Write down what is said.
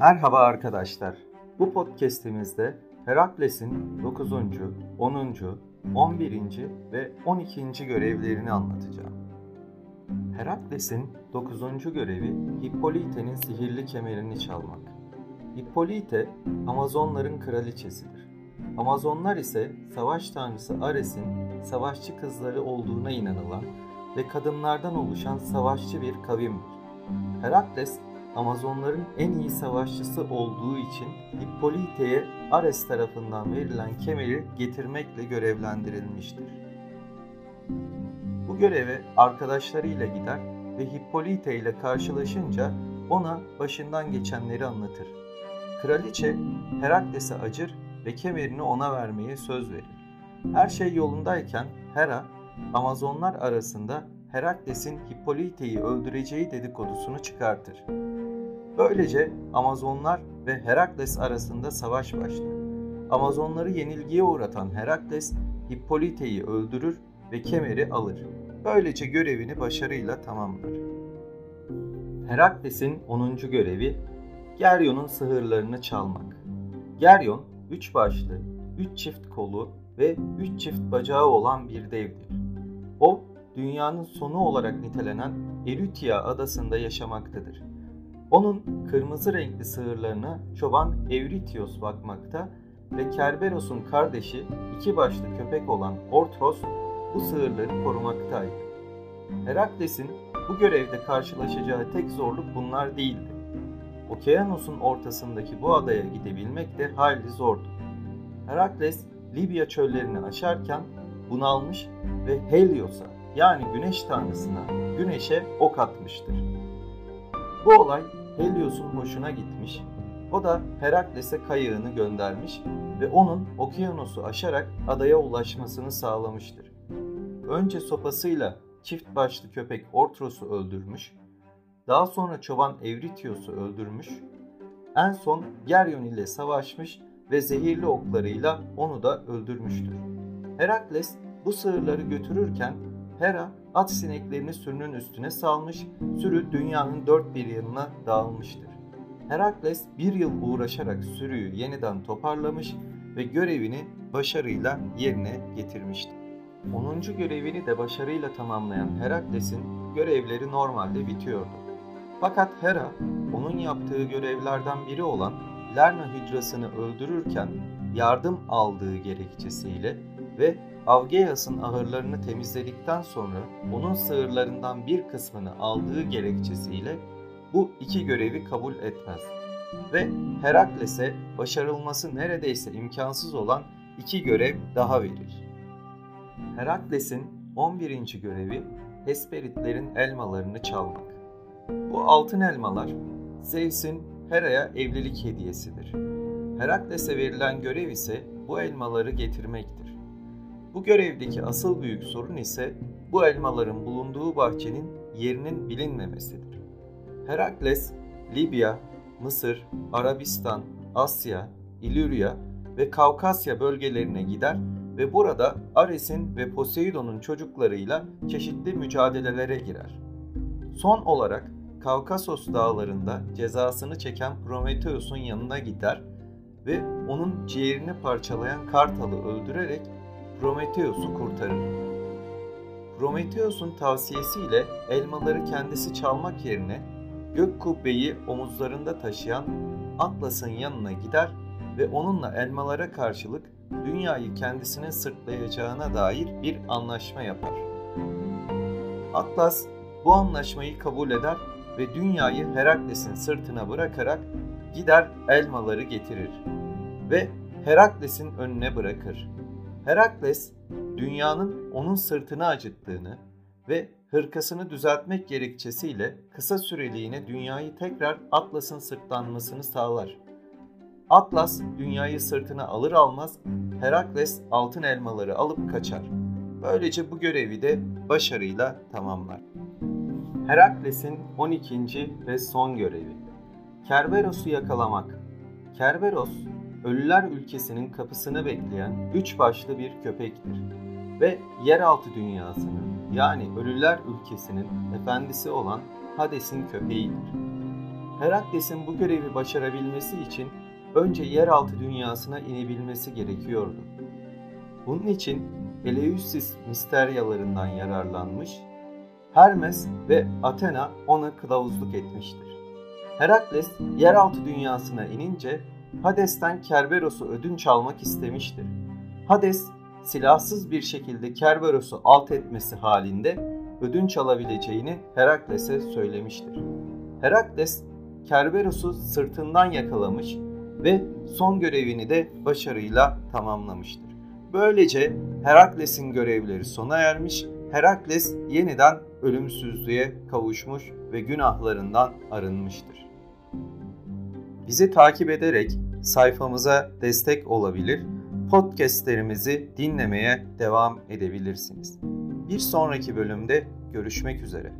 Merhaba arkadaşlar. Bu podcast'imizde Herakles'in 9., 10., 11. ve 12. görevlerini anlatacağım. Herakles'in 9. görevi Hippolyte'nin sihirli kemerini çalmak. Hippolyte, Amazonların kraliçesidir. Amazonlar ise savaş tanrısı Ares'in savaşçı kızları olduğuna inanılan ve kadınlardan oluşan savaşçı bir kavimdir. Herakles Amazonların en iyi savaşçısı olduğu için Hippolyte'ye Ares tarafından verilen kemeri getirmekle görevlendirilmiştir. Bu göreve arkadaşlarıyla gider ve Hippolyte ile karşılaşınca ona başından geçenleri anlatır. Kraliçe Herakles'e acır ve kemerini ona vermeye söz verir. Her şey yolundayken Hera, Amazonlar arasında Herakles'in Hippolyte'yi öldüreceği dedikodusunu çıkartır. Böylece Amazonlar ve Herakles arasında savaş başlar. Amazonları yenilgiye uğratan Herakles, Hippolyte'yi öldürür ve kemeri alır. Böylece görevini başarıyla tamamlar. Herakles'in 10. görevi Geryon'un sığırlarını çalmak. Geryon, üç başlı, üç çift kolu ve üç çift bacağı olan bir devdir. O, dünyanın sonu olarak nitelenen Erytia adasında yaşamaktadır. Onun kırmızı renkli sığırlarına çoban Evritios bakmakta ve Kerberos'un kardeşi iki başlı köpek olan Ortros bu sığırları korumaktaydı. Herakles'in bu görevde karşılaşacağı tek zorluk bunlar değildi. Okyanus'un ortasındaki bu adaya gidebilmek de hayli zordu. Herakles Libya çöllerini aşarken bunalmış ve Helios'a yani güneş tanrısına, güneşe ok atmıştır. Bu olay Helios'un hoşuna gitmiş, o da Herakles'e kayığını göndermiş ve onun okyanusu aşarak adaya ulaşmasını sağlamıştır. Önce sopasıyla çift başlı köpek Ortros'u öldürmüş, daha sonra çoban Evritios'u öldürmüş, en son Geryon ile savaşmış ve zehirli oklarıyla onu da öldürmüştür. Herakles bu sığırları götürürken Hera at sineklerini sürünün üstüne salmış, sürü dünyanın dört bir yanına dağılmıştır. Herakles bir yıl uğraşarak sürüyü yeniden toparlamış ve görevini başarıyla yerine getirmiştir. 10. görevini de başarıyla tamamlayan Herakles'in görevleri normalde bitiyordu. Fakat Hera, onun yaptığı görevlerden biri olan Lerna hücrasını öldürürken yardım aldığı gerekçesiyle ve Avgeyas'ın ahırlarını temizledikten sonra onun sığırlarından bir kısmını aldığı gerekçesiyle bu iki görevi kabul etmez ve Herakles'e başarılması neredeyse imkansız olan iki görev daha verir. Herakles'in 11. görevi Hesperitlerin elmalarını çalmak. Bu altın elmalar Zeus'in Hera'ya evlilik hediyesidir. Herakles'e verilen görev ise bu elmaları getirmektir. Bu görevdeki asıl büyük sorun ise bu elmaların bulunduğu bahçenin yerinin bilinmemesidir. Herakles, Libya, Mısır, Arabistan, Asya, İlürya ve Kavkasya bölgelerine gider ve burada Ares'in ve Poseidon'un çocuklarıyla çeşitli mücadelelere girer. Son olarak Kavkasos dağlarında cezasını çeken Prometheus'un yanına gider ve onun ciğerini parçalayan Kartal'ı öldürerek Prometheus'u kurtarır. Prometheus'un tavsiyesiyle elmaları kendisi çalmak yerine gök kubbeyi omuzlarında taşıyan Atlas'ın yanına gider ve onunla elmalara karşılık dünyayı kendisine sırtlayacağına dair bir anlaşma yapar. Atlas bu anlaşmayı kabul eder ve dünyayı Herakles'in sırtına bırakarak gider elmaları getirir ve Herakles'in önüne bırakır. Herakles dünyanın onun sırtını acıttığını ve hırkasını düzeltmek gerekçesiyle kısa süreliğine dünyayı tekrar Atlas'ın sırtlanmasını sağlar. Atlas dünyayı sırtına alır almaz Herakles altın elmaları alıp kaçar. Böylece bu görevi de başarıyla tamamlar. Herakles'in 12. ve son görevi. Kerberos'u yakalamak. Kerberos, ölüler ülkesinin kapısını bekleyen üç başlı bir köpektir ve yeraltı dünyasının yani ölüler ülkesinin efendisi olan Hades'in köpeğidir. Herakles'in bu görevi başarabilmesi için önce yeraltı dünyasına inebilmesi gerekiyordu. Bunun için Eleusis misteryalarından yararlanmış, Hermes ve Athena ona kılavuzluk etmiştir. Herakles yeraltı dünyasına inince Hades'ten Kerberos'u ödünç almak istemiştir. Hades silahsız bir şekilde Kerberos'u alt etmesi halinde ödünç alabileceğini Herakles'e söylemiştir. Herakles Kerberos'u sırtından yakalamış ve son görevini de başarıyla tamamlamıştır. Böylece Herakles'in görevleri sona ermiş, Herakles yeniden ölümsüzlüğe kavuşmuş ve günahlarından arınmıştır. Bizi takip ederek sayfamıza destek olabilir, podcastlerimizi dinlemeye devam edebilirsiniz. Bir sonraki bölümde görüşmek üzere.